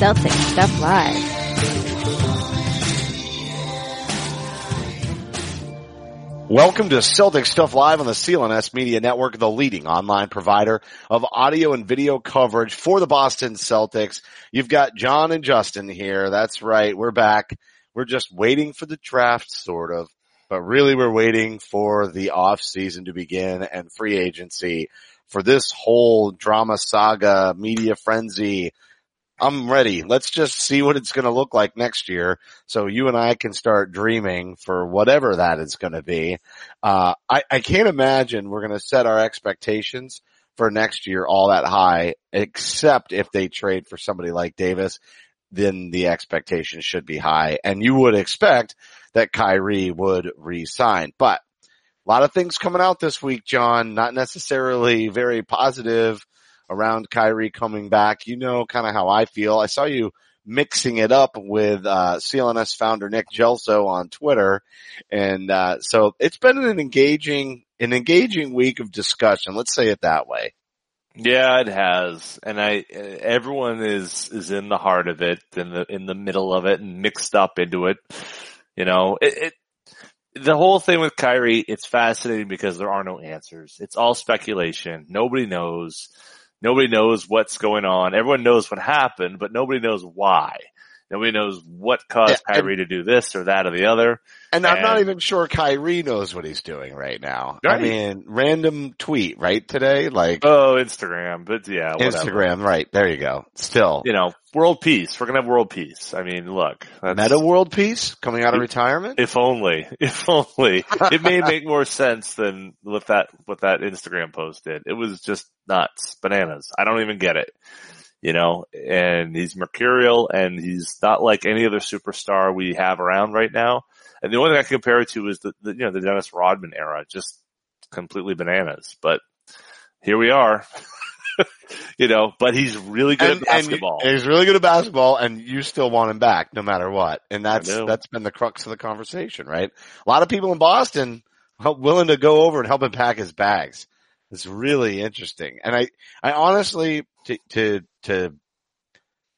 Celtic Stuff Live. Welcome to Celtic Stuff Live on the CLNS Media Network, the leading online provider of audio and video coverage for the Boston Celtics. You've got Jon and Justin here. That's right. We're back. We're just waiting for the draft, sort of, but really we're waiting for the off season to begin and free agency for this whole drama saga, media frenzy, I'm ready. Let's just see what it's going to look like next year. So you and I can start dreaming for whatever that is going to be. Uh, I, I can't imagine we're going to set our expectations for next year all that high, except if they trade for somebody like Davis, then the expectation should be high. And you would expect that Kyrie would resign, but a lot of things coming out this week, Jon, not necessarily very positive around Kyrie coming back. You know kind of how I feel. I saw you mixing it up with uh, CLNS founder Nick Gelso on Twitter, and uh, so it's been an engaging an engaging week of discussion. Let's say it that way. Yeah, it has, and I everyone is is in the heart of it, in the in the middle of it, and mixed up into it. You know, it, it the whole thing with Kyrie, it's fascinating because there are no answers. It's all speculation. Nobody knows. Nobody knows what's going on. Everyone knows what happened, but nobody knows why. Nobody knows what caused yeah, Kyrie to do this or that or the other. And, and, I'm not even sure Kyrie knows what he's doing right now. Right. I mean, random tweet, right, today? Like. Oh, Instagram, but yeah, whatever. Instagram, right. There you go. Still. You know, world peace. We're gonna have world peace. I mean, look. Metta World Peace coming out of retirement? If only. If only. it may make more sense than what that, what that Instagram post did. It was just nuts. Bananas. I don't even get it you know, and he's mercurial and he's not like any other superstar we have around right now. And the only thing I can compare it to is the, the you know, the Dennis Rodman era, just completely bananas. But here we are. you know, but he's really good and, at basketball. he's really good at basketball and you still want him back no matter what. And that's, that's been the crux of the conversation, right? A lot of people in Boston are willing to go over and help him pack his bags. It's really interesting. And I, I honestly, to, to, to,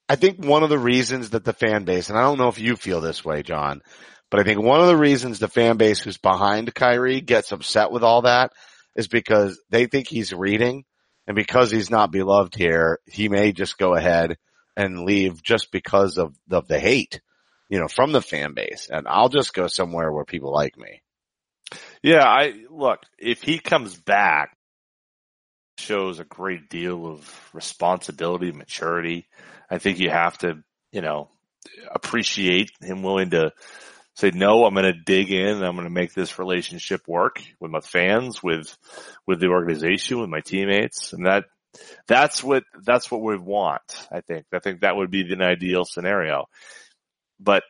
I think one of the reasons that the fan base, and I don't know if you feel this way, Jon, but I think one of the reasons the fan base who's behind Kyrie gets upset with all that is because they think he's reading and because he's not beloved here, he may just go ahead and leave just because of, of the hate, you know, from the fan base. And I'll just go somewhere where people like me. Yeah, I look, if he comes back, shows a great deal of responsibility, maturity. I think you have to, you know, appreciate him willing to say, no, I'm going to dig in. I'm going to make this relationship work with my fans, with, with the organization, with my teammates. And that, that's what, that's what we want. I think, I think that would be an ideal scenario, but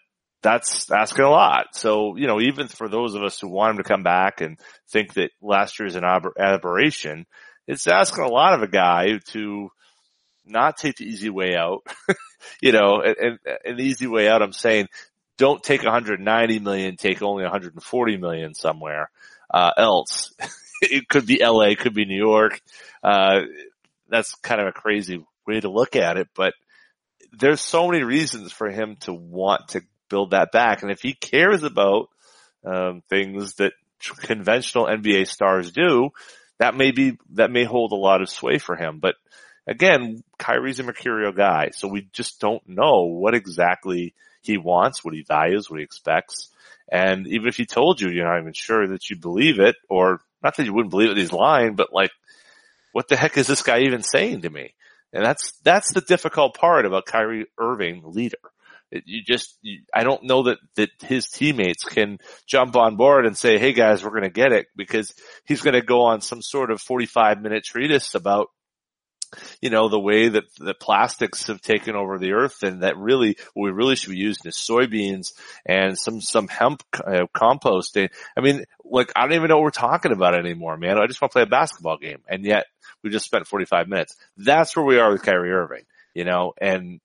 that's asking a lot. So, you know, even for those of us who want him to come back and think that last year is an aberration, it's asking a lot of a guy to not take the easy way out. you know, and, and, the easy way out, I'm saying don't take 190 million, take only 140 million somewhere, uh, else. it could be LA, it could be New York. Uh, that's kind of a crazy way to look at it, but there's so many reasons for him to want to build that back. And if he cares about, um, things that conventional NBA stars do, that may be, that may hold a lot of sway for him. But again, Kyrie's a mercurial guy, so we just don't know what exactly he wants, what he values, what he expects. And even if he told you, you're not even sure that you believe it, or not that you wouldn't believe it, he's lying, but like, what the heck is this guy even saying to me? And that's, that's the difficult part about Kyrie Irving, leader. You just, you, I don't know that, that his teammates can jump on board and say, Hey guys, we're going to get it because he's going to go on some sort of 45 minute treatise about you know, the way that the plastics have taken over the earth and that really, what we really should be using is soybeans and some, some hemp uh, composting. I mean, like, I don't even know what we're talking about anymore, man. I just want to play a basketball game. And yet we just spent 45 minutes. That's where we are with Kyrie Irving, you know, and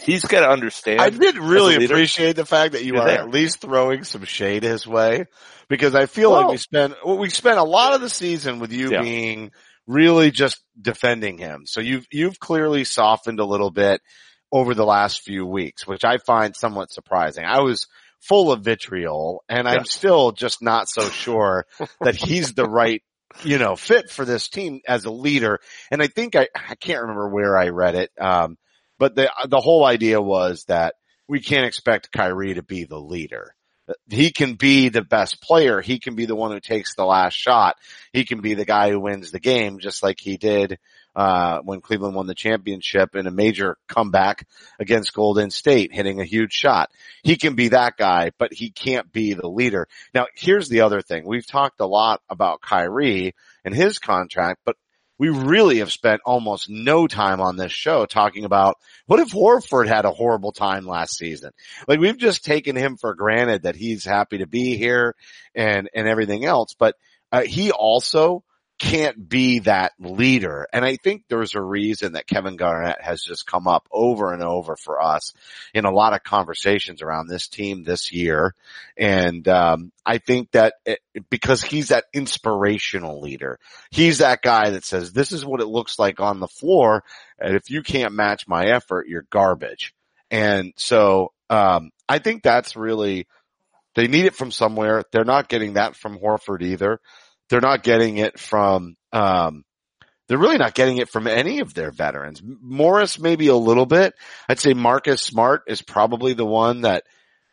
he's got to understand. I did really appreciate the fact that you are there. at least throwing some shade his way because I feel well, like we spent well, we spent a lot of the season with you yeah. being really just defending him. So you've you've clearly softened a little bit. over the last few weeks, which I find somewhat surprising. I was full of vitriol and I'm still just not so sure that he's the right, you know, fit for this team as a leader. And I think I, I can't remember where I read it. Um, but the, the whole idea was that we can't expect Kyrie to be the leader. He can be the best player. He can be the one who takes the last shot. He can be the guy who wins the game, just like he did uh, when Cleveland won the championship in a major comeback against Golden State, hitting a huge shot. He can be that guy, but he can't be the leader. Now, here's the other thing. We've talked a lot about Kyrie and his contract, but we really have spent almost no time on this show talking about what if Horford had a horrible time last season? Like we've just taken him for granted that he's happy to be here and, and everything else, but uh, he also can't be that leader. And I think there's a reason that Kevin Garnett has just come up over and over for us in a lot of conversations around this team this year. And, um, I think that it, because he's that inspirational leader, he's that guy that says, this is what it looks like on the floor. And if you can't match my effort, you're garbage. And so, um, I think that's really, they need it from somewhere. They're not getting that from Horford either. They're not getting it from, um, they're really not getting it from any of their veterans. Morris maybe a little bit. I'd say Marcus Smart is probably the one that,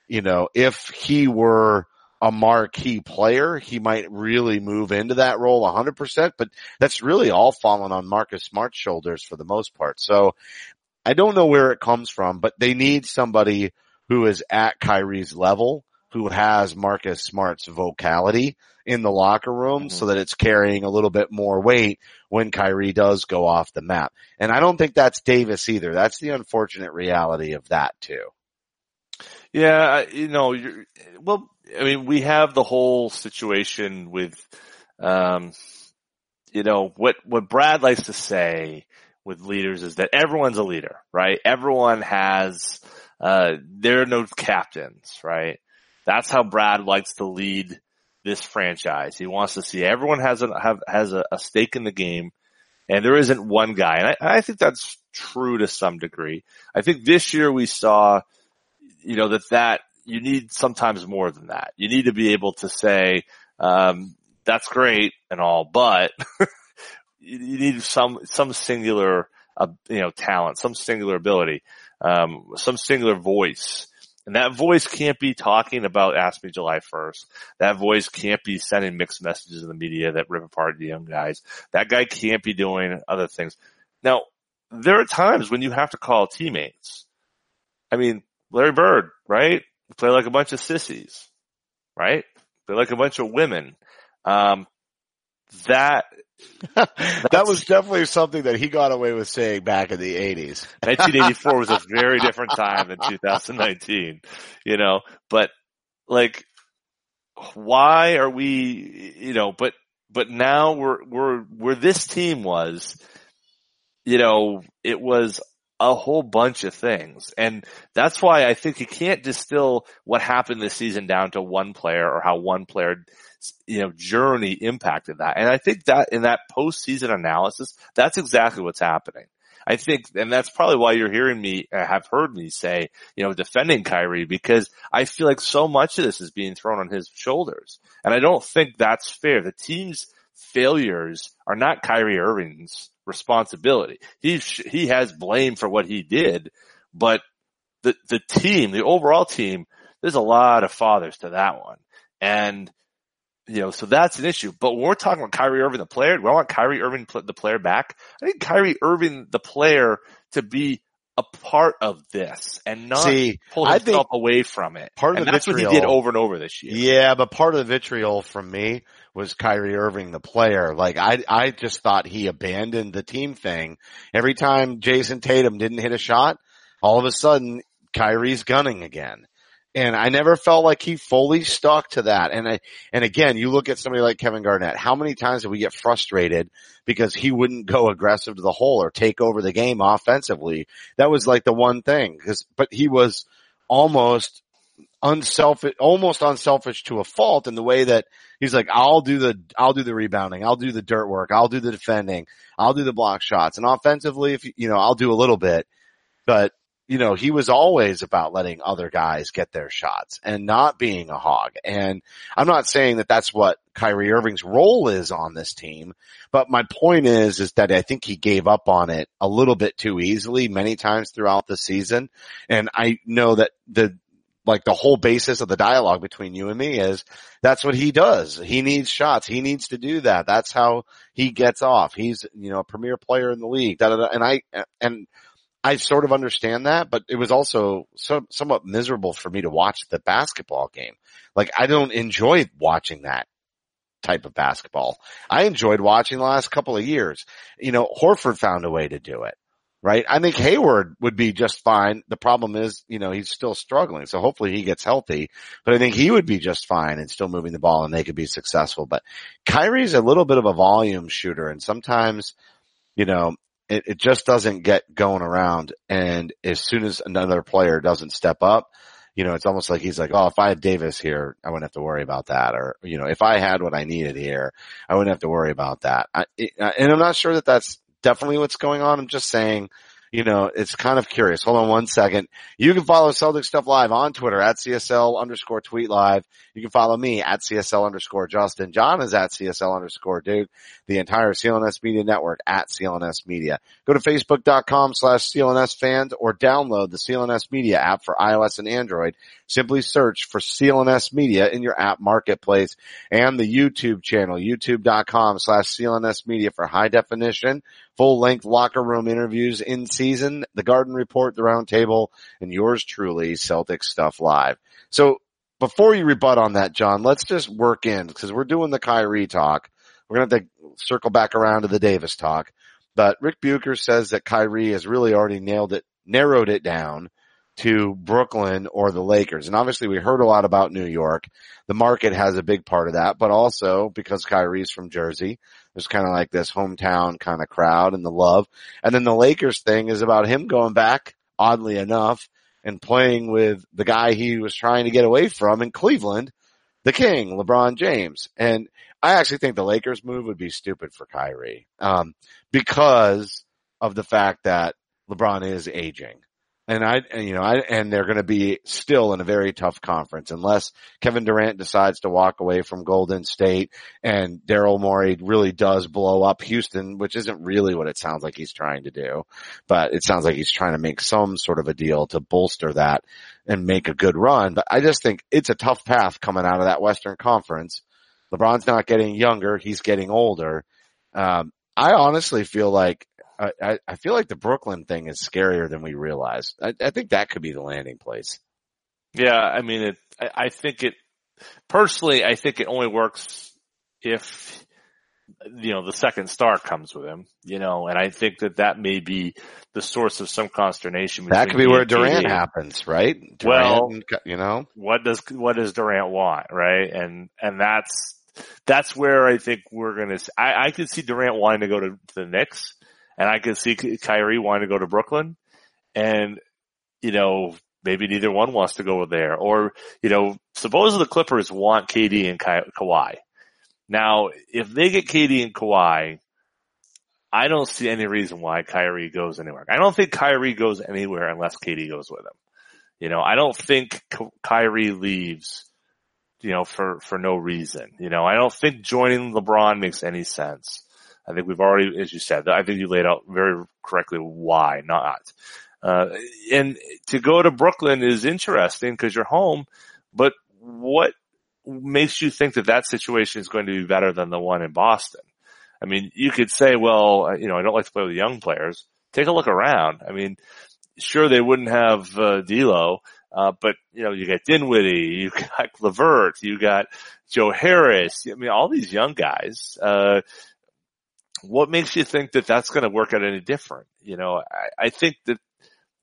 you know, if he were a marquee player, he might really move into that role 100%, but that's really all fallen on Marcus Smart's shoulders for the most part. So I don't know where it comes from, but they need somebody who is at Kyrie's level, who has Marcus Smart's vocality in the locker room mm-hmm. so that it's carrying a little bit more weight when Kyrie does go off the map. And I don't think that's Davis either. That's the unfortunate reality of that too. Yeah, you know, well, I mean, we have the whole situation with, um, you know, what, what Brad likes to say with leaders is that everyone's a leader, right? Everyone has, uh, there are no captains, right? That's how Brad likes to lead this franchise. He wants to see everyone has a have has a, a stake in the game, and there isn't one guy. And I, I think that's true to some degree. I think this year we saw, you know, that that you need sometimes more than that. You need to be able to say, um, that's great and all, but you, need some, some singular, uh, you know, talent, some singular ability, um, some singular voice and that voice can't be talking about Ask Me July 1st. That voice can't be sending mixed messages in the media that rip apart the young guys. That guy can't be doing other things. Now, there are times when you have to call teammates. I mean, Larry Bird, right? Play like a bunch of sissies, right? Play like a bunch of women. Um, that that was definitely something that he got away with saying back in the 80s. 1984 was a very different time than 2019, you know, but like, why are we, you know, but, but now we're, we're, where this team was, you know, it was a whole bunch of things. And that's why I think you can't distill what happened this season down to one player or how one player you know, journey impacted that. And I think that in that postseason analysis, that's exactly what's happening. I think, and that's probably why you're hearing me, uh, have heard me say, you know, defending Kyrie because I feel like so much of this is being thrown on his shoulders. And I don't think that's fair. The team's failures are not Kyrie Irving's responsibility. He, he has blame for what he did, but the, the team, the overall team, there's a lot of fathers to that one. And you know, so that's an issue. But when we're talking about Kyrie Irving, the player, do I want Kyrie Irving, the player back? I need Kyrie Irving, the player, to be a part of this and not See, pull himself away from it. Part of and the that's vitriol, what he did over and over this year. Yeah, but part of the vitriol from me was Kyrie Irving, the player. Like I, I just thought he abandoned the team thing. Every time Jayson Tatum didn't hit a shot, all of a sudden Kyrie's gunning again. And I never felt like he fully stuck to that. And I, and again, you look at somebody like Kevin Garnett. How many times did we get frustrated because he wouldn't go aggressive to the hole or take over the game offensively? That was like the one thing. Cause, but he was almost unselfish, almost unselfish to a fault in the way that he's like, I'll do the, I'll do the rebounding. I'll do the dirt work. I'll do the defending. I'll do the block shots. And offensively, if you know, I'll do a little bit, but you know, he was always about letting other guys get their shots and not being a hog. And I'm not saying that that's what Kyrie Irving's role is on this team, but my point is, is that I think he gave up on it a little bit too easily many times throughout the season. And I know that the, like the whole basis of the dialogue between you and me is that's what he does. He needs shots. He needs to do that. That's how he gets off. He's, you know, a premier player in the league. Da, da, da. And I, and I sort of understand that, but it was also so, somewhat miserable for me to watch the basketball game. Like I don't enjoy watching that type of basketball. I enjoyed watching the last couple of years. You know, Horford found a way to do it, right? I think Hayward would be just fine. The problem is, you know, he's still struggling. So hopefully he gets healthy, but I think he would be just fine and still moving the ball and they could be successful. But Kyrie's a little bit of a volume shooter and sometimes, you know, it, it just doesn't get going around. And as soon as another player doesn't step up, you know, it's almost like he's like, oh, if I had Davis here, I wouldn't have to worry about that. Or, you know, if I had what I needed here, I wouldn't have to worry about that. I, and I'm not sure that that's definitely what's going on. I'm just saying you know, it's kind of curious. Hold on one second. You can follow Celtic Stuff Live on Twitter at CSL underscore tweet live. You can follow me at CSL underscore Justin. Jon is at CSL underscore Duke. The entire CLNS Media Network at CLNS Media. Go to Facebook.com slash CLNS fans or download the CLNS Media app for iOS and Android. Simply search for CLNS Media in your app marketplace and the YouTube channel, youtube.com slash CLNS Media for high definition full length locker room interviews in season, the Garden Report, the Roundtable, and yours truly, Celtic Stuff Live. So before you rebut on that, Jon, let's just work in because we're doing the Kyrie talk. We're going to have to circle back around to the Davis talk, but Ric Bucher says that Kyrie has really already nailed it, narrowed it down to Brooklyn or the Lakers. And obviously we heard a lot about New York. The market has a big part of that, but also because Kyrie's from Jersey, there's kind of like this hometown kind of crowd and the love. And then the Lakers thing is about him going back, oddly enough, and playing with the guy he was trying to get away from in Cleveland, the king, LeBron James. And I actually think the Lakers move would be stupid for Kyrie, um, because of the fact that LeBron is aging. And I, and, you know, I, and they're going to be still in a very tough conference unless Kevin Durant decides to walk away from Golden State and Daryl Morey really does blow up Houston, which isn't really what it sounds like he's trying to do, but it sounds like he's trying to make some sort of a deal to bolster that and make a good run. But I just think it's a tough path coming out of that Western Conference. LeBron's not getting younger; he's getting older. Um, I honestly feel like I, I feel like the Brooklyn thing is scarier than we realize. I, I think that could be the landing place. Yeah, I mean, it. I, I think it. Personally, I think it only works if you know the second star comes with him. You know, and I think that that may be the source of some consternation. That could be where Durant happens, right? Durant, well, you know, what does what does Durant want, right? And and that's that's where I think we're gonna. I I could see Durant wanting to go to, to the Knicks and I could see Kyrie wanting to go to Brooklyn and, you know, maybe neither one wants to go there or, you know, suppose the Clippers want KD and Ka- Kawhi. Now, if they get KD and Kawhi, I don't see any reason why Kyrie goes anywhere. I don't think Kyrie goes anywhere unless KD goes with him. You know, I don't think Kyrie leaves, you know, for, for no reason. You know, I don't think joining LeBron makes any sense. I think we've already, as you said, I think you laid out very correctly why not. Uh, and to go to Brooklyn is interesting because you're home, but what makes you think that that situation is going to be better than the one in Boston? I mean, you could say, well, you know, I don't like to play with young players. Take a look around. I mean, sure, they wouldn't have uh, D'Lo, uh, but you know, you got Dinwiddie, you got LeVert, you got Joe Harris. I mean, all these young guys. Uh, what makes you think that that's going to work out any different? You know, I, I think that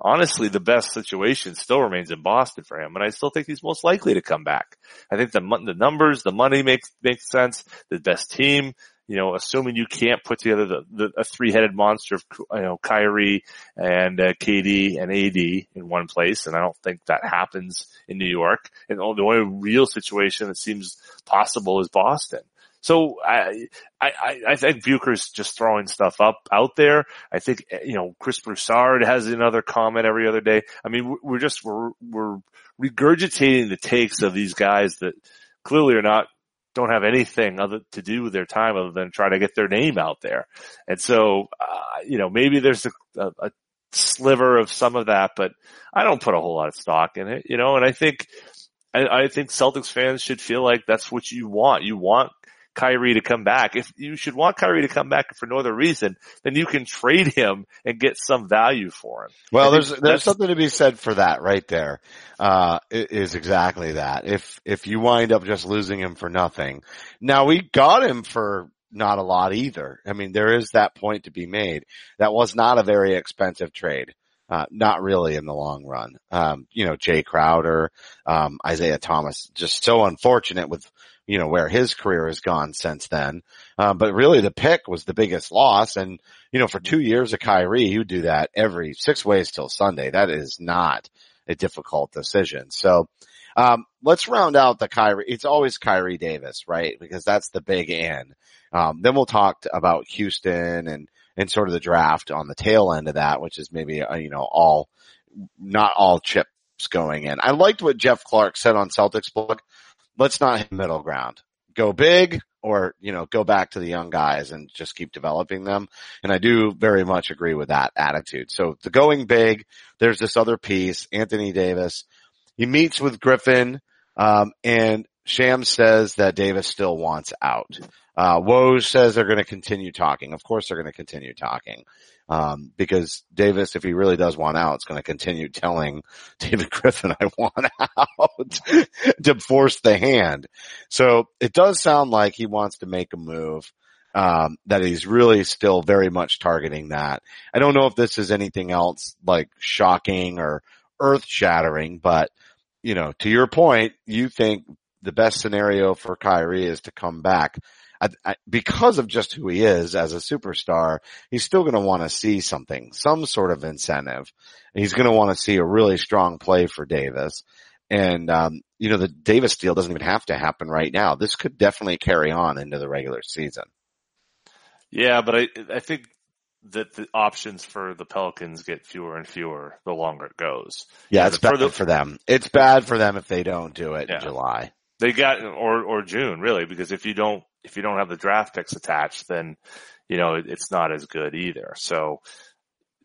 honestly, the best situation still remains in Boston for him, and I still think he's most likely to come back. I think the the numbers, the money makes makes sense. The best team, you know, assuming you can't put together the, the a three headed monster of you know Kyrie and uh, KD and AD in one place, and I don't think that happens in New York. And the only real situation that seems possible is Boston. So I, I, I think Bucher's just throwing stuff up out there. I think, you know, Chris Broussard has another comment every other day. I mean, we're just, we're, we're regurgitating the takes of these guys that clearly are not don't have anything other to do with their time other than try to get their name out there. And so, uh, you know, maybe there's a, a, a, sliver of some of that, but I don't put a whole lot of stock in it, you know, and I think, I, I think Celtics fans should feel like that's what you want. You want Kyrie to come back. If you should want Kyrie to come back for no other reason, then you can trade him and get some value for him. Well, there's there's something to be said for that right there. Uh, is exactly that. If if you wind up just losing him for nothing, now we got him for not a lot either. I mean, there is that point to be made. That was not a very expensive trade. Uh, not really in the long run. Um, you know, Jae Crowder, um, Isaiah Thomas, just so unfortunate with you know, where his career has gone since then. Um, but really the pick was the biggest loss. And, you know, for two years of Kyrie, you do that every six ways till Sunday. That is not a difficult decision. So, um, let's round out the Kyrie. It's always Kyrie Davis, right? Because that's the big end. Um, then we'll talk about Houston and, and sort of the draft on the tail end of that, which is maybe, uh, you know, all, not all chips going in. I liked what Jeff Clark said on Celtics blog let's not hit middle ground. Go big or, you know, go back to the young guys and just keep developing them. And I do very much agree with that attitude. So the going big, there's this other piece, Anthony Davis. He meets with Griffin, um, and Shams says that Davis still wants out. Uh, says they're going to continue talking. Of course they're going to continue talking. Um, because Davis, if he really does want out, is going to continue telling David Griffin, I want out to force the hand. So it does sound like he wants to make a move. Um, that he's really still very much targeting that. I don't know if this is anything else like shocking or earth shattering, but you know, to your point, you think the best scenario for Kyrie is to come back. I, I, because of just who he is as a superstar, he's still going to want to see something, some sort of incentive. He's going to want to see a really strong play for Davis. And, um, you know, the Davis deal doesn't even have to happen right now. This could definitely carry on into the regular season. Yeah, but I, I think that the options for the Pelicans get fewer and fewer the longer it goes. Yeah, it's bad for, the, for them. It's bad for them if they don't do it yeah. in July. They got or or June really because if you don't if you don't have the draft picks attached, then you know it, it's not as good either. So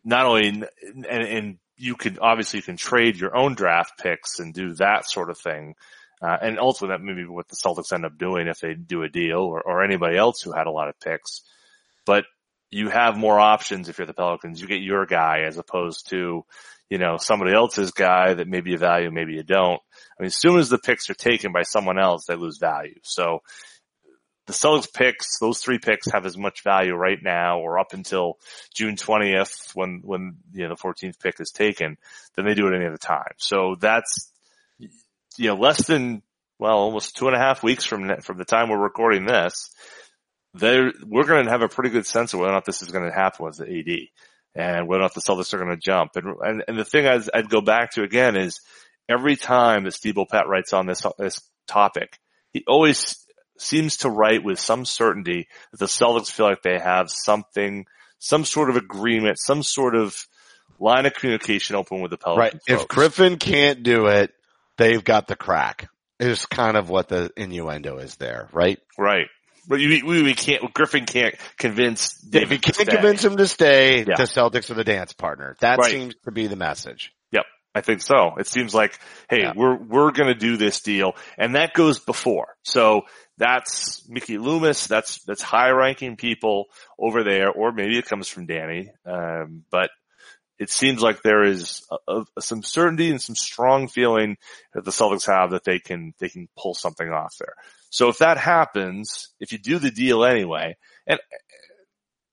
not only and, and you can obviously you can trade your own draft picks and do that sort of thing. Uh, and ultimately that maybe what the Celtics end up doing if they do a deal or, or anybody else who had a lot of picks. But you have more options if you're the Pelicans. You get your guy as opposed to, you know, somebody else's guy that maybe you value, maybe you don't. I mean, as soon as the picks are taken by someone else, they lose value. So the Celtics picks, those three picks have as much value right now or up until June 20th when, when, you know, the 14th pick is taken than they do at any other time. So that's, you know, less than, well, almost two and a half weeks from, from the time we're recording this, there, we're going to have a pretty good sense of whether or not this is going to happen with the AD and whether or not the Celtics are going to jump. And, and, and the thing I'd, I'd go back to again is every time that Steve Bulpett writes on this, this topic, he always seems to write with some certainty that the Celtics feel like they have something, some sort of agreement, some sort of line of communication open with the Pelicans. Right. Folks. If Griffin can't do it, they've got the crack. Is kind of what the innuendo is there, right? Right. But we, we, can't, Griffin can't convince Davis If he can't convince him to stay, yeah. the Celtics are the dance partner. That right. seems to be the message. I think so. It seems like, hey, yeah. we're, we're going to do this deal. And that goes before. So that's Mickey Loomis. That's, that's high ranking people over there, or maybe it comes from Danny. Um, but it seems like there is a, a, some certainty and some strong feeling that the Celtics have that they can, they can pull something off there. So if that happens, if you do the deal anyway, and,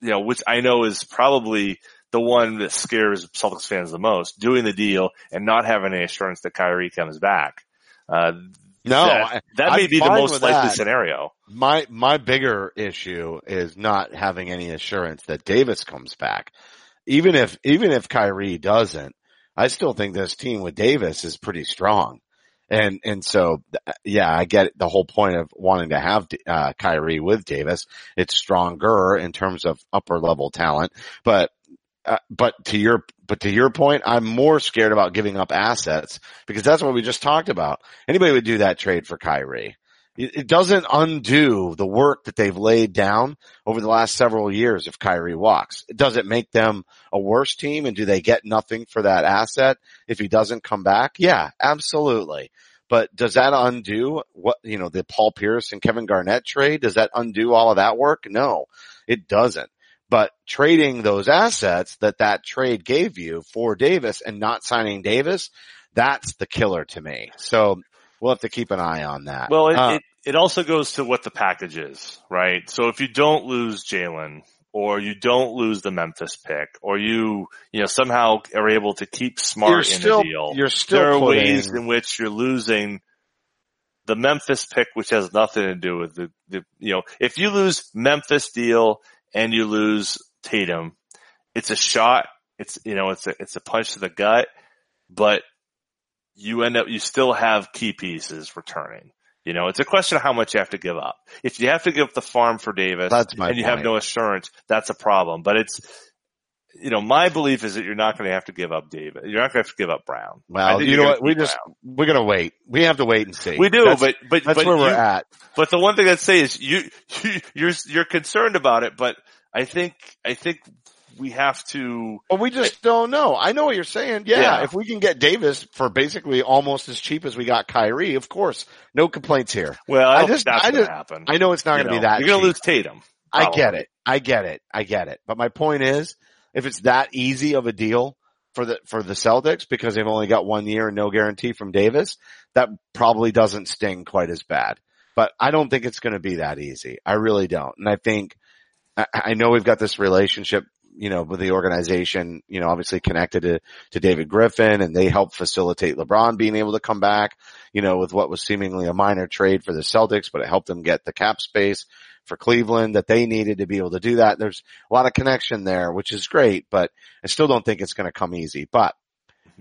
you know, which I know is probably the one that scares Celtics fans the most, doing the deal and not having any assurance that Kyrie comes back. Uh, no, that, that may be the most likely that. scenario. My, my bigger issue is not having any assurance that Davis comes back. Even if, even if Kyrie doesn't, I still think this team with Davis is pretty strong. And, and so, yeah, I get the whole point of wanting to have, uh, Kyrie with Davis. It's stronger in terms of upper level talent, but, uh, but to your, but to your point, I'm more scared about giving up assets because that's what we just talked about. Anybody would do that trade for Kyrie. It doesn't undo the work that they've laid down over the last several years if Kyrie walks. Does it make them a worse team and do they get nothing for that asset if he doesn't come back? Yeah, absolutely. But does that undo what, you know, the Paul Pierce and Kevin Garnett trade? Does that undo all of that work? No, it doesn't. But trading those assets that that trade gave you for Davis and not signing Davis, that's the killer to me. So we'll have to keep an eye on that. Well, it, uh, it, it also goes to what the package is, right? So if you don't lose Jaylen or you don't lose the Memphis pick or you, you know, somehow are able to keep smart in still, the deal, you're still there are putting, ways in which you're losing the Memphis pick, which has nothing to do with the, the, you know, if you lose Memphis deal and you lose Tatum, it's a shot. It's, you know, it's a, it's a punch to the gut, but you end up, you still have key pieces returning. You know, it's a question of how much you have to give up. If you have to give up the farm for Davis that's my and you point. have no assurance, that's a problem. But it's, you know, my belief is that you're not going to have to give up Davis. You're not going to have to give up Brown. Well, you know what? We just, Brown. we're going to wait. We have to wait and see. We do, that's, but, but, that's but where you, we're at. But the one thing I'd say is you, you, you're, you're concerned about it, but I think, I think we have to. Well, we just don't know. I know what you're saying. Yeah, Yeah. if we can get Davis for basically almost as cheap as we got Kyrie, of course, no complaints here. Well, I, I just- that's I just- happen. I know it's not going to be that. You're going to lose Tatum. I get it. I get it. I get it. But my point is, if it's that easy of a deal for the for the Celtics because they've only got one year and no guarantee from Davis, that probably doesn't sting quite as bad. But I don't think it's going to be that easy. I really don't. And I think I, I know we've got this relationship, you know, with the organization, you know, obviously connected to to David Griffin, and they helped facilitate LeBron being able to come back, you know, with what was seemingly a minor trade for the Celtics, but it helped them get the cap space for Cleveland that they needed to be able to do that. There's a lot of connection there, which is great, but I still don't think it's going to come easy. But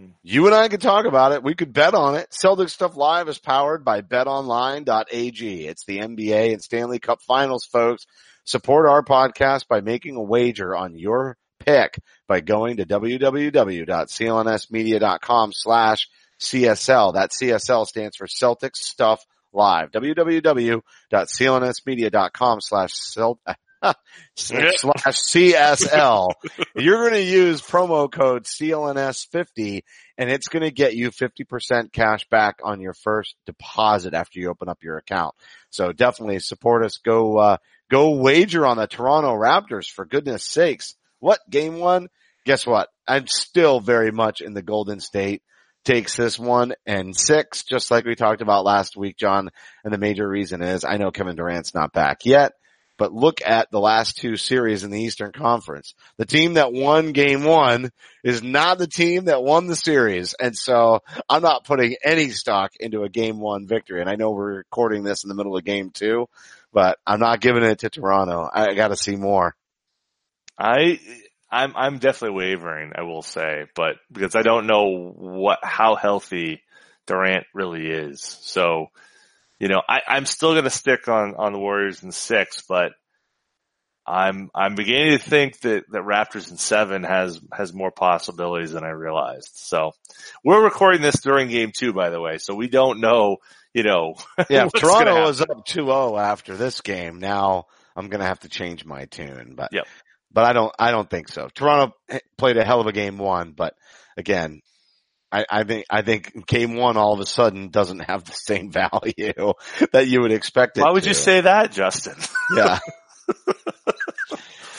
Mhm. you and I could talk about it. We could bet on it. Celtics Stuff Live is powered by betonline.ag. It's the NBA and Stanley Cup finals, folks. Support our podcast by making a wager on your pick by going to www.clnsmedia.com slash CSL. That CSL stands for Celtics Stuff Live. www.clnsmedia.com slash slash CSL. You're going to use promo code CLNS50 and it's going to get you 50% cash back on your first deposit after you open up your account. So definitely support us. Go, uh, go wager on the Toronto Raptors for goodness sakes. What game one? Guess what? I'm still very much in the Golden State takes this one and six, just like we talked about last week, Jon. And the major reason is I know Kevin Durant's not back yet, but look at the last two series in the Eastern Conference. The team that won game one is not the team that won the series. And so I'm not putting any stock into a game one victory. And I know we're recording this in the middle of game two, but I'm not giving it to Toronto. I got to see more. I I'm I'm definitely wavering, I will say, but because I don't know what how healthy Durant really is. So, you know, I, I'm still gonna stick on on the Warriors in six, but I'm I'm beginning to think that that Raptors in seven has has more possibilities than I realized. So we're recording this during game two, by the way, so we don't know, you know. Yeah, Toronto is up 2-0 after this game. Now I'm going to have to change my tune, but Yep. but I don't I don't think so. Toronto played a hell of a game one, but again, I, I think I think game one all of a sudden doesn't have the same value that you would expect it. Why would to. you say that, Justin? Yeah.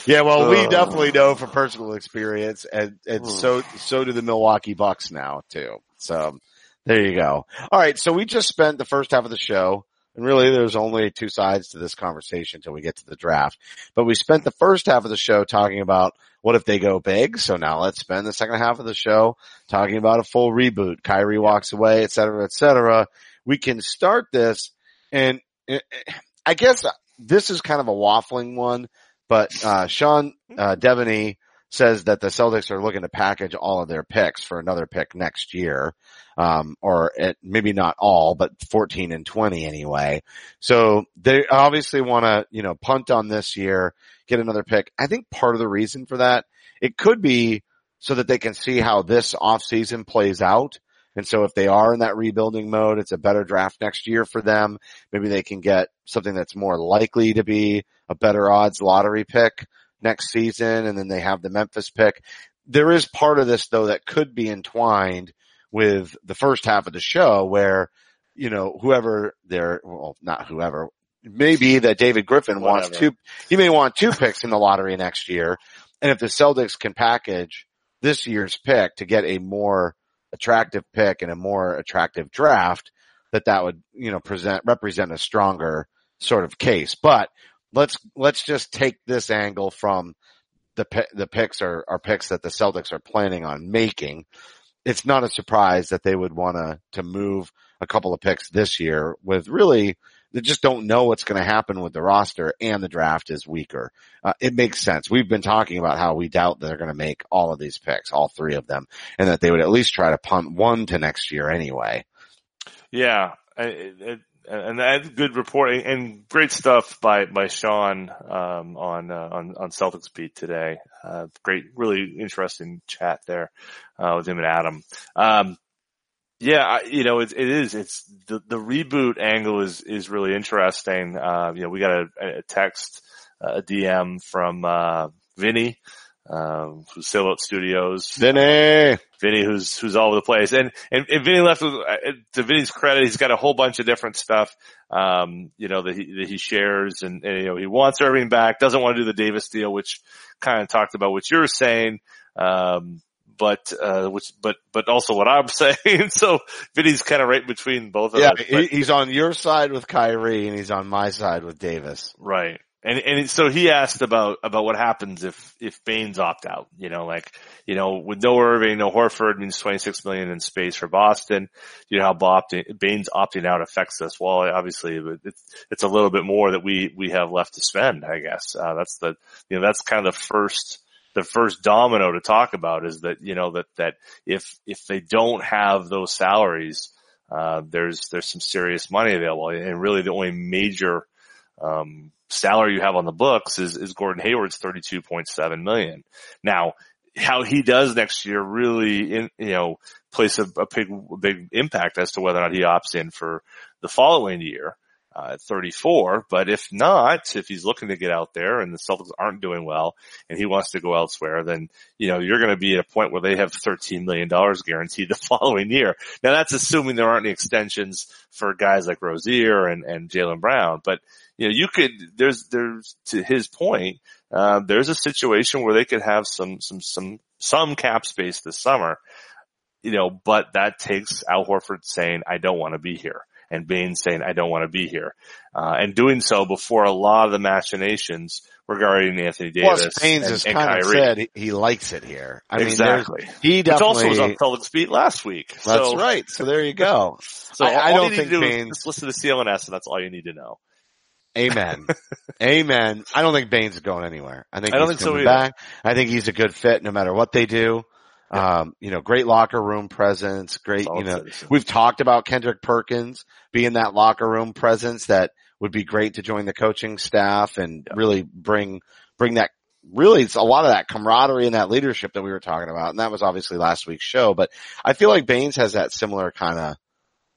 yeah, well, we definitely know from personal experience, and and so so do the Milwaukee Bucks now too. So there you go. All right, so we just spent the first half of the show, and really there's only two sides to this conversation until we get to the draft. But we spent the first half of the show talking about what if they go big. So now let's spend the second half of the show talking about a full reboot. Kyrie walks away, et cetera, et cetera. We can start this, and eh, eh, I guess this is kind of a waffling one, but uh, Sean uh, Deveney says that the Celtics are looking to package all of their picks for another pick next year. Um, or at, maybe not all, but 14 and 20 anyway. So they obviously want to, you know, punt on this year, get another pick. I think part of the reason for that, it could be so that they can see how this offseason plays out. And so if they are in that rebuilding mode, it's a better draft next year for them. Maybe they can get something that's more likely to be a better odds lottery pick next season. And then they have the Memphis pick. There is part of this though that could be entwined with the first half of the show where, you know, whoever they're, well, not whoever, maybe that David Griffin Whatever. wants two, he may want two picks in the lottery next year. And if the Celtics can package this year's pick to get a more attractive pick and a more attractive draft, that that would, you know, present, represent a stronger sort of case. But let's, let's just take this angle from the, the picks are, are picks that the Celtics are planning on making. It's not a surprise that they would want to, to move a couple of picks this year with really, they just don't know what's going to happen with the roster and the draft is weaker. Uh, it makes sense. We've been talking about how we doubt they're going to make all of these picks, all three of them, and that they would at least try to punt one to next year anyway. Yeah, I- it, and that's good reporting and great stuff by by Sean um, on uh, on on Celtics beat today. Uh, great, really interesting chat there uh, with him and Adam. Um, yeah, I, you know, it, it is. It's the the reboot angle is is really interesting. Uh, you know, we got a, a text, a DM from uh, Vinny, um, from Silhouette Studios. Vinny, Vinny, who's who's all over the place, and and, and Vinny left with uh, to Vinny's credit, he's got a whole bunch of different stuff, um, you know that he that he shares, and, and you know he wants Irving back, doesn't want to do the Davis deal, which kind of talked about what you're saying, um, but uh, which but but also what I'm saying. so Vinny's kind of right between both of yeah, us. he, he's on your side with Kyrie and he's on my side with Davis. Right. And, and so he asked about, about what happens if, if Baynes opt out, you know, like, you know, with no Irving, no Horford means 26 million in space for Boston. You know how Baynes opting out affects us. Well, obviously it's, it's a little bit more that we, we have left to spend, I guess. Uh, that's the, you know, that's kind of the first, the first domino to talk about is that, you know, that, that if, if they don't have those salaries, uh, there's, there's some serious money available and really the only major, um, salary you have on the books is, is Gordon Hayward's 32.7 million. Now, how he does next year really, in, you know, plays a, a big, big impact as to whether or not he opts in for the following year. Uh, at 34, but if not, if he's looking to get out there and the Celtics aren't doing well and he wants to go elsewhere, then, you know, you're going to be at a point where they have $13 million guaranteed the following year. Now that's assuming there aren't any extensions for guys like Rozier and, and Jaylen Brown, but you know, you could, there's, there's, to his point, uh, there's a situation where they could have some, some, some, some cap space this summer, you know, but that takes Al Horford saying, I don't want to be here. And Baynes saying, I don't want to be here. Uh, and doing so before a lot of the machinations regarding Anthony Davis Plus, Baynes and, has and kind of Kyrie. said he, likes it here. I exactly. there's- he Which also definitely. was on Celtics beat last week. that's so, right. So there you go. So I- I don't think do Baynes- just listen to CLNS and that's all you need to know. Amen. Amen. I don't think Baynes is going anywhere. I think I don't he's think so coming either. back. I think he's a good fit no matter what they do. Um, you know, great locker room presence, great, Solid you know, citizen. we've talked about Kendrick Perkins being that locker room presence that would be great to join the coaching staff and really bring, bring that really it's a lot of that camaraderie and that leadership that we were talking about. And that was obviously last week's show, but I feel like Baynes has that similar kind of,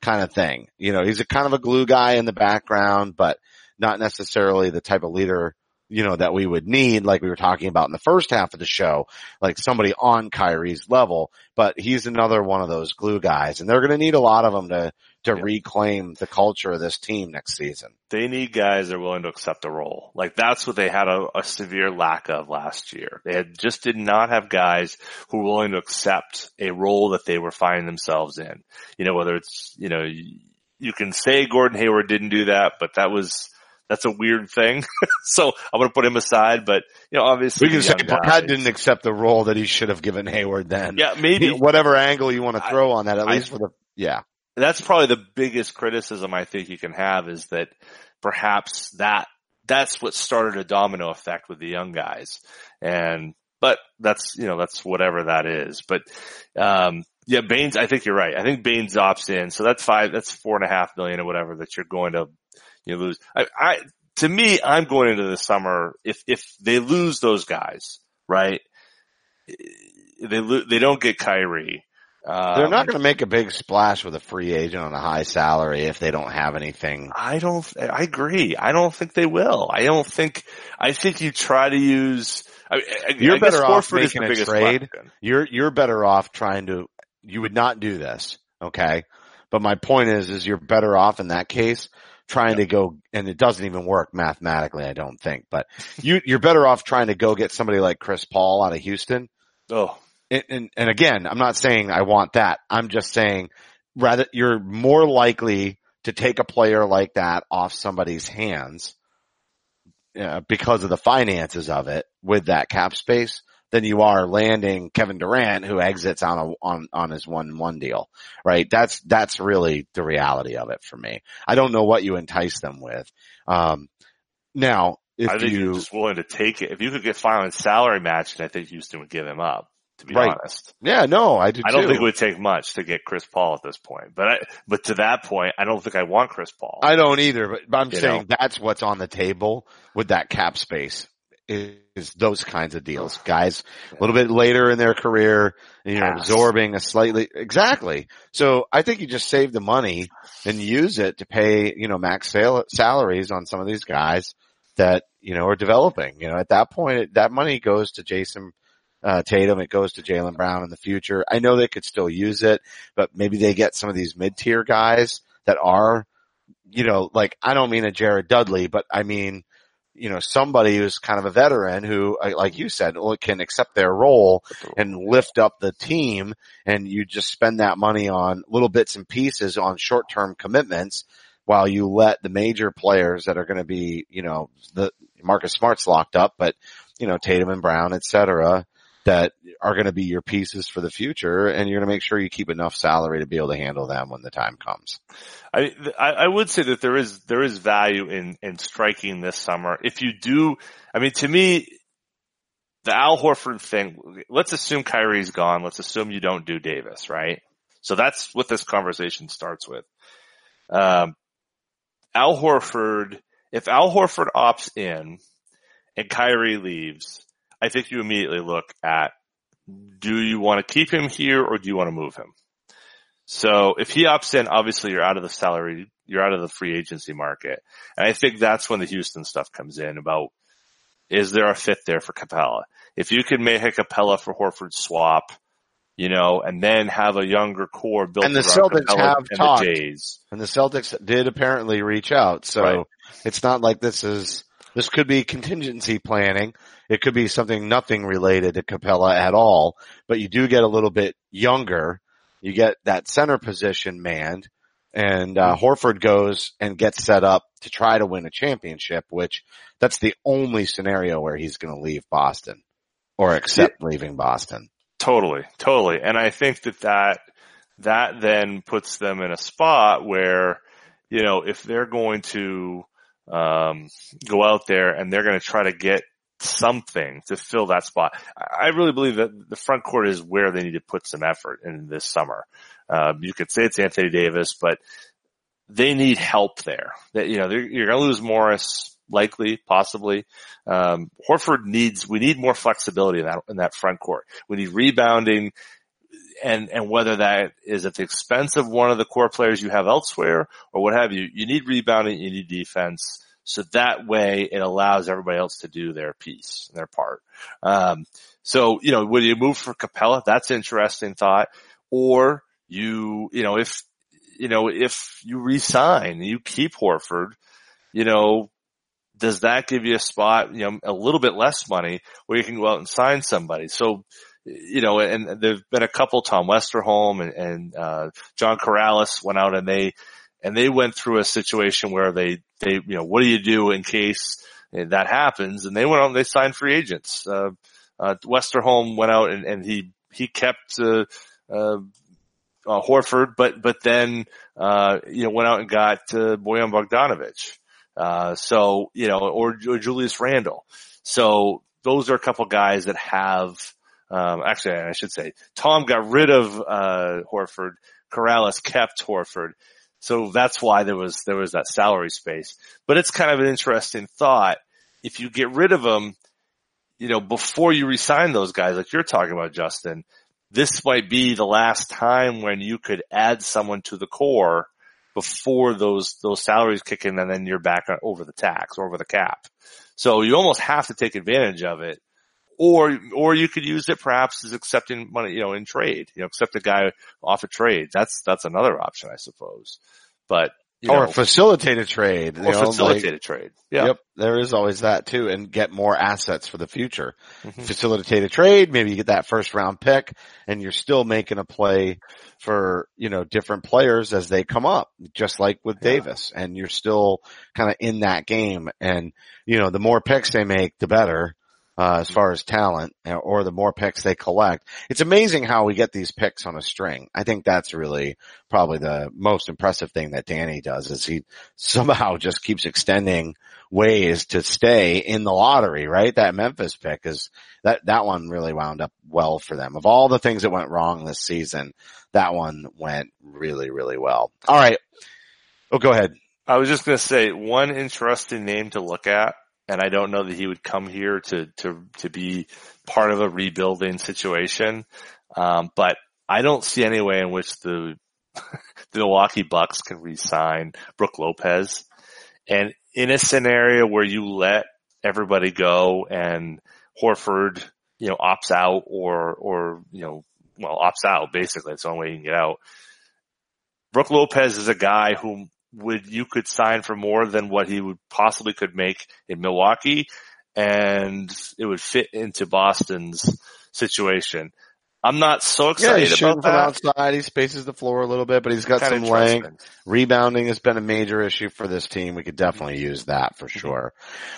kind of thing. You know, he's a kind of a glue guy in the background, but not necessarily the type of leader, you know, that we would need, like we were talking about in the first half of the show, like somebody on Kyrie's level, but he's another one of those glue guys and they're going to need a lot of them to, to reclaim the culture of this team next season. they need guys that are willing to accept a role. Like that's what they had a, a severe lack of last year. They had, just did not have guys who were willing to accept a role that they were finding themselves in. You know, whether it's, you know, you can say Gordon Hayward didn't do that, but that was, that's a weird thing. so I'm going to put him aside, but you know, obviously We can say Brad didn't accept the role that he should have given Hayward then. Yeah, maybe Whatever angle you want to I- throw on that, at I- least for the, yeah. that's probably the biggest criticism I think you can have is that perhaps that that's what started a domino effect with the young guys. And but that's, you know, that's whatever that is. But, um, yeah, Baynes, I think you're right. I think Baynes opts in. So that's five, that's four and a half million or whatever that you're going to, you lose. I, I, to me, I'm going into the summer. If, if they lose those guys, right? They, lo- they don't get Kyrie. Um, They're not going to make a big splash with a free agent on a high salary if they don't have anything. I don't, I agree. I don't think they will. I don't think, I think you try to use, I, I, You're I better off making a trade. weapon. You're you're better off trying to. You would not do this, okay? But my point is, is you're better off in that case trying to go, and it doesn't even work mathematically, I don't think. But you you're better off trying to go get somebody like Chris Paul out of Houston. Oh, And, and and again, I'm not saying I want that. I'm just saying rather you're more likely to take a player like that off somebody's hands uh, because of the finances of it with that cap space than you are landing Kevin Durant who exits on a on on his one one deal. Right? That's that's really the reality of it for me. I don't know what you entice them with. Um now if I think you you're just willing to take it. If you could get finally salary matched, I think Houston would give him up. To be Right. honest, Yeah, no, I do I don't too. think it would take much to get Chris Paul at this point. But I, but to that point, I don't think I want Chris Paul. I don't either, but, but I'm You saying that's what's on the table with that cap space is, those kinds of deals. Guys a little bit later in their career, you know, absorbing a slightly, exactly. So I think you just save the money and use it to pay, you know, max sal- salaries on some of these guys that, you know, are developing. You know, at that point, it, that money goes to Jayson uh, Tatum. It goes to Jaylen Brown in the future. I know they could still use it, but maybe they get some of these mid-tier guys that are, you know, like I don't mean a Jared Dudley, but I mean, you know, somebody who's kind of a veteran who, uh, like you said, can accept their role and lift up the team and you just spend that money on little bits and pieces on short-term commitments while you let the major players that are going to be, you know, the Marcus Smart's locked up, but you know, Tatum and Brown, et cetera, that are going to be your pieces for the future and you're going to make sure you keep enough salary to be able to handle them when the time comes. I, I would say that there is there is value in in striking this summer. If you do, I mean, to me, the Al Horford thing. Let's assume Kyrie's gone. Let's assume you don't do Davis, right? So that's what this conversation starts with. Um, Al Horford. If Al Horford opts in and Kyrie leaves, I think you immediately look at do you want to keep him here or do you want to move him? So if he opts in, obviously you're out of the salary, you're out of the free agency market. And I think that's when the Houston stuff comes in about is there a fit there for Capela? If you can make a Capela for Horford swap, you know, and then have a younger core built And the Celtics Capela have and talked. the Jays. And the Celtics did apparently reach out. So Right. it's not like this is, this could be contingency planning. It could be something nothing related to Capela at all, but you do get a little bit younger. You get that center position manned and, uh, Horford goes and gets set up to try to win a championship, which that's the only scenario where he's going to leave Boston or accept leaving Boston. Totally, totally. And I think that that, that then puts them in a spot where, you know, if they're going to, um, go out there and they're going to try to get something to fill that spot. I really believe that the front court is where they need to put some effort in this summer. Um, you could say it's Anthony Davis, but they need help there. That you know you're going to lose Morris, likely, possibly. Um, Horford needs we need more flexibility in that in that front court. We need rebounding, and and whether that is at the expense of one of the core players you have elsewhere or what have you, you need rebounding, you need defense. So that way it allows everybody else to do their piece, and their part. Um, so, you know, when you move for Capela, that's interesting thought. Or you, you know, if, you know, if you resign, you keep Horford, you know, does that give you a spot, you know, a little bit less money where you can go out and sign somebody? So, you know, and there've been a couple, Tom Westerholm and, and, uh, John Karalis went out and they, and they went through a situation where they, they, you know, what do you do in case that happens? And they went out and they signed free agents. Uh, uh, Westerholm went out and, and he, he kept, uh, uh, uh, Horford, but, but then, uh, you know, went out and got, uh, Bojan Bogdanovic. Uh, so, you know, or, or Julius Randle. So those are a couple guys that have, um, actually, I should say, Tom got rid of uh, Horford. Karalis kept Horford. So that's why there was there was that salary space. But it's kind of an interesting thought. If you get rid of them, you know, before you resign those guys, like you're talking about, Justin, this might be the last time when you could add someone to the core before those those salaries kick in, and then you're back over the tax, or over the cap. So you almost have to take advantage of it or or you could use it perhaps as accepting money, you know, in trade. You know, accept a guy off a trade. That's that's another option, I suppose. But you or know, facilitate a trade. or you know, facilitate like- a trade. Yeah. Yep, there is always that too, and get more assets for the future. Mhm. Facilitate a trade, maybe you get that first round pick, and you're still making a play for you know different players as they come up, just like with Yeah. Davis, and you're still kind of in that game. And you know, the more picks they make, the better. Uh, as far as talent, or the more picks they collect, it's amazing how we get these picks on a string. I think that's really probably the most impressive thing that Danny does is he somehow just keeps extending ways to stay in the lottery, right? That Memphis pick is that, that one really wound up well for them. Of all the things that went wrong this season, that one went really, really well. All right. Oh, go ahead. I was just going to say one interesting name to look at, and I don't know that he would come here to to to be part of a rebuilding situation, um, but I don't see any way in which the the Milwaukee Bucks can re-sign Brook Lopez, and in a scenario where you let everybody go and Horford, you know, opts out or or you know, well, opts out basically. It's the only way you can get out. Brook Lopez is a guy who would you could sign for more than what he would possibly could make in Milwaukee, and it would fit into Boston's situation. I'm not so Yeah, excited shooting about from outside. He spaces the floor a little bit, but he's got Kinda some length. Rebounding has been a major issue for this team. We could definitely use that for mm-hmm. sure.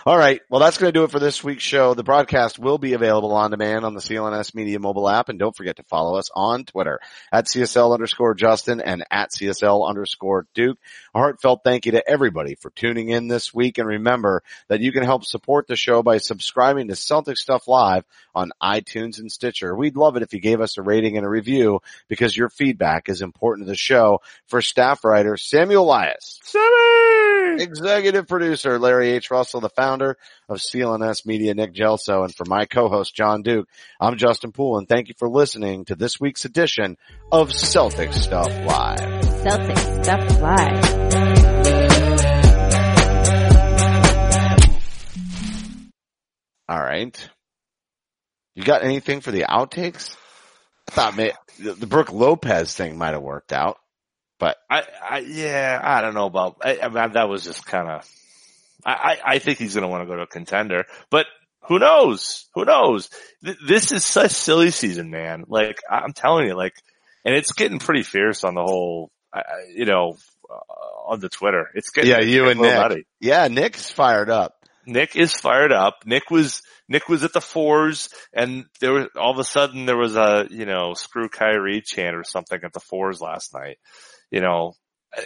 All right. Well, that's going to do it for this week's show. The broadcast will be available on demand on the CLNS Media mobile app. And don't forget to follow us on Twitter at CSL underscore Justin and at CSL underscore Duke. A heartfelt thank you to everybody for tuning in this week. And remember that you can help support the show by subscribing to Celtics Stuff Live on iTunes and Stitcher. We'd love it if you gave us a rating and a review because your feedback is important to the show. For staff writer Samuel Elias, Sammy! executive producer Larry H. Russell, the founder of CLNS Media, Nick Gelso, and for my co-host Jon Duke, I'm Justin Poulin, and thank you for listening to this week's edition of Celtics Stuff Live. Celtics Stuff Live. All right. You got anything for the outtakes? I thought may, the Brook Lopez thing might have worked out. I, I, yeah, I don't know about, I, I mean, that was just kind of, I, I, I think he's going to want to go to a contender, but who knows? Who knows? Th- this is such silly season, man. Like, I'm telling you, like, and it's getting pretty fierce on the whole, I- you know, uh, on the Twitter. It's getting, Yeah, you and Nick. nutty. Yeah, Nick's fired up. Nick is fired up. Nick was Nick was at the fours, and there was all of a sudden there was a you know screw Kyrie chant or something at the fours last night. You know, I,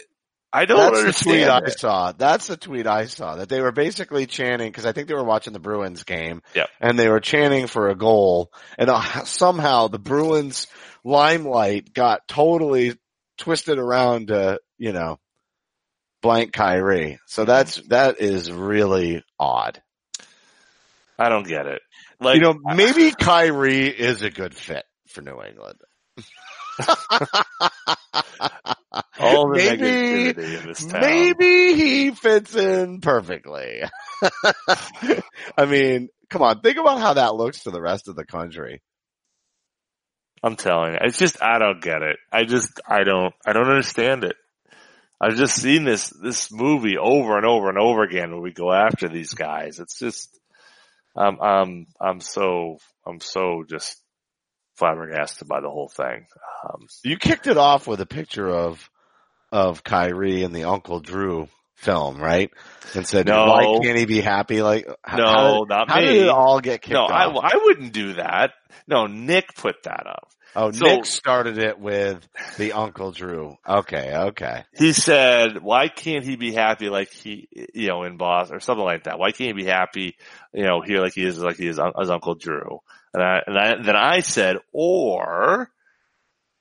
I don't That's the understand. tweet I saw. That's the tweet I saw that they were basically chanting because I think they were watching the Bruins game. Yep. And they were chanting for a goal and uh, somehow the Bruins limelight got totally twisted around to, you know, blank Kyrie. So that's, mm. that is really odd. I don't get it. Like you know, maybe Kyrie is a good fit for New England. all the maybe, negativity in this town. Maybe he fits in perfectly. I mean, come on, think about how that looks to the rest of the country. I'm telling you, it's just I don't get it. I just I don't I don't understand it. I've just seen this this movie over and over and over again when we go after these guys. It's just I'm I'm I'm so I'm so just flabbergasted by the whole thing. Um, You kicked it off with a picture of of Kyrie in the Uncle Drew film, right? And said, No. "Why can't he be happy?" Like, No, how did, not how me. did it all get kicked no, I? I wouldn't do that. No, Nick put that up. Oh, So- Nick started it with the Uncle Drew. Okay, okay. he said, why can't he be happy like he, you know, in Boston or something like that? Why can't he be happy, you know, here like he is, like he is uh, his Uncle Drew? And I, and I, then I said, or,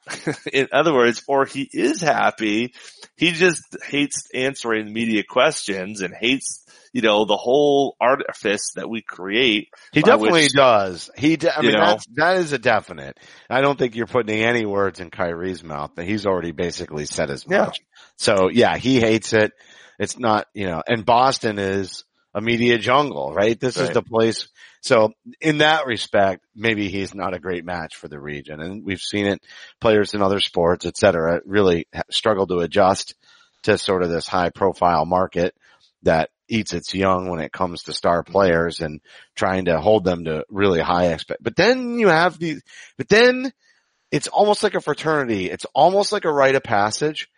in other words, or he is happy. He just hates answering media questions and hates, you know, the whole artifice that we create. He definitely which- does. He, de- I mean, know? that's, that is a definite. I don't think you're putting any words in Kyrie's mouth, but he's already basically said as Yeah. much. So yeah, he hates it. It's not, you know, and Boston is a media jungle, right? This is the place. So in that respect, maybe he's not a great match for the region. And we've seen it, players in other sports, et cetera, really struggle to adjust to sort of this high profile market that eats its young when it comes to star players and trying to hold them to really high expect. But then you have these, but then it's almost like a fraternity. It's almost like a rite of passage.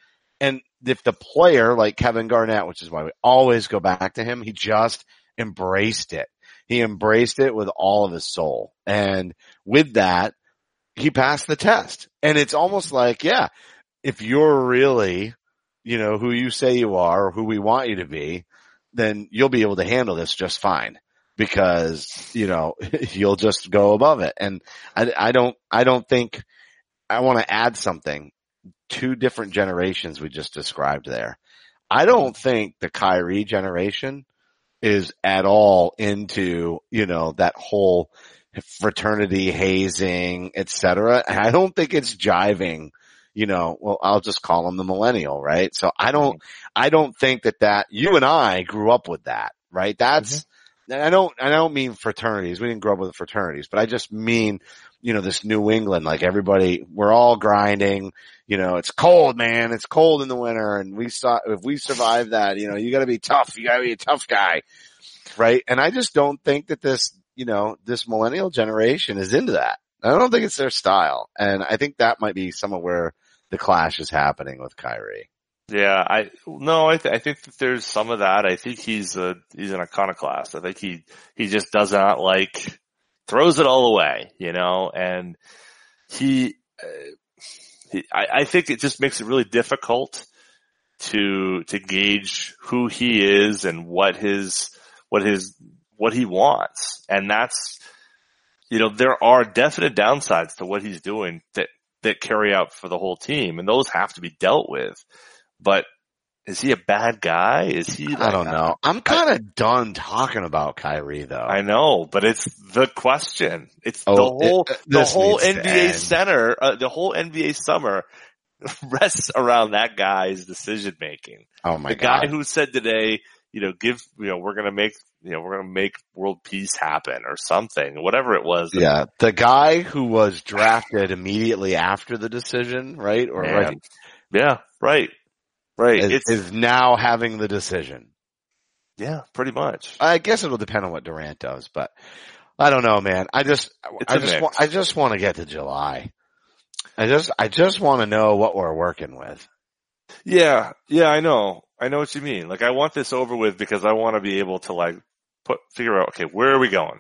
And if the player like Kevin Garnett, which is why we always go back to him, he just embraced it. He embraced it with all of his soul. And with that, he passed the test. And it's almost like, yeah, if you're really, you know, who you say you are or who we want you to be, then you'll be able to handle this just fine because, you know, you'll just go above it. And I, I don't, I don't think I want to add something. Two different generations we just described there. I don't think the Kyrie generation is at all into, you know, that whole fraternity hazing, et cetera. And I don't think it's jiving, you know, well, I'll just call him the millennial, right? So I don't, I don't think that that, you and I grew up with that, right? That's, mm-hmm. and I don't, I don't mean fraternities. We didn't grow up with fraternities, but I just mean, you know, this New England, like everybody, we're all grinding, you know, it's cold, man. It's cold in the winter and we saw, if we survive that, you know, you gotta be tough. You gotta be a tough guy. Right. And I just don't think that this, you know, this millennial generation is into that. I don't think it's their style. And I think that might be some of where the clash is happening with Kyrie. Yeah, I no, I, th- I think there's some of that. I think he's a he's an iconoclast. I think he he just does not like throws it all away, you know, and he, uh, he I, I think it just makes it really difficult to to gauge who he is and what his what his what he wants, and that's you know there are definite downsides to what he's doing that that carry out for the whole team, and those have to be dealt with. But is he a bad guy? Is he? I don't know. I'm kind of done talking about Kyrie though. I know, but it's the question. It's Oh, the whole it- the whole NBA center, uh, the whole NBA summer rests around that guy's decision making. oh my the god. guy who said today, you know, give, you know, we're gonna make, you know, we're gonna make world peace happen or something, whatever it was. yeah, the guy who was drafted immediately after the decision, right? Or Man. right, Yeah, right, right. is, it's is now having the decision. yeah, pretty much. I guess it'll depend on what Durant does, but I don't know, man. I just, It's I just, want, I just want to get to July. I just, I just want to know what we're working with. Yeah, yeah, I know. I know what you mean. Like I want this over with because I want to be able to like put, figure out, okay, where are we going?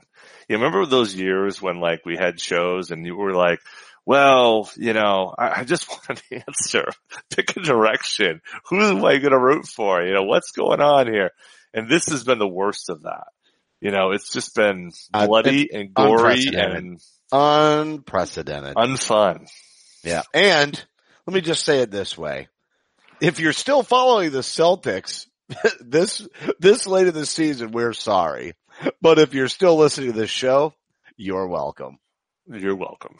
You remember those years when like we had shows and you were like, well, you know, I, I just want an answer. Pick a direction. Who am I going to root for? You know, what's going on here? And this has been the worst of that. You know, it's just been Uh, bloody and gory unprecedented. and Unprecedented. unfun. Yeah. And let me just say it this way. If you're still following the Celtics this, this late in the season, we're sorry. But if you're still listening to this show, you're welcome. You're welcome.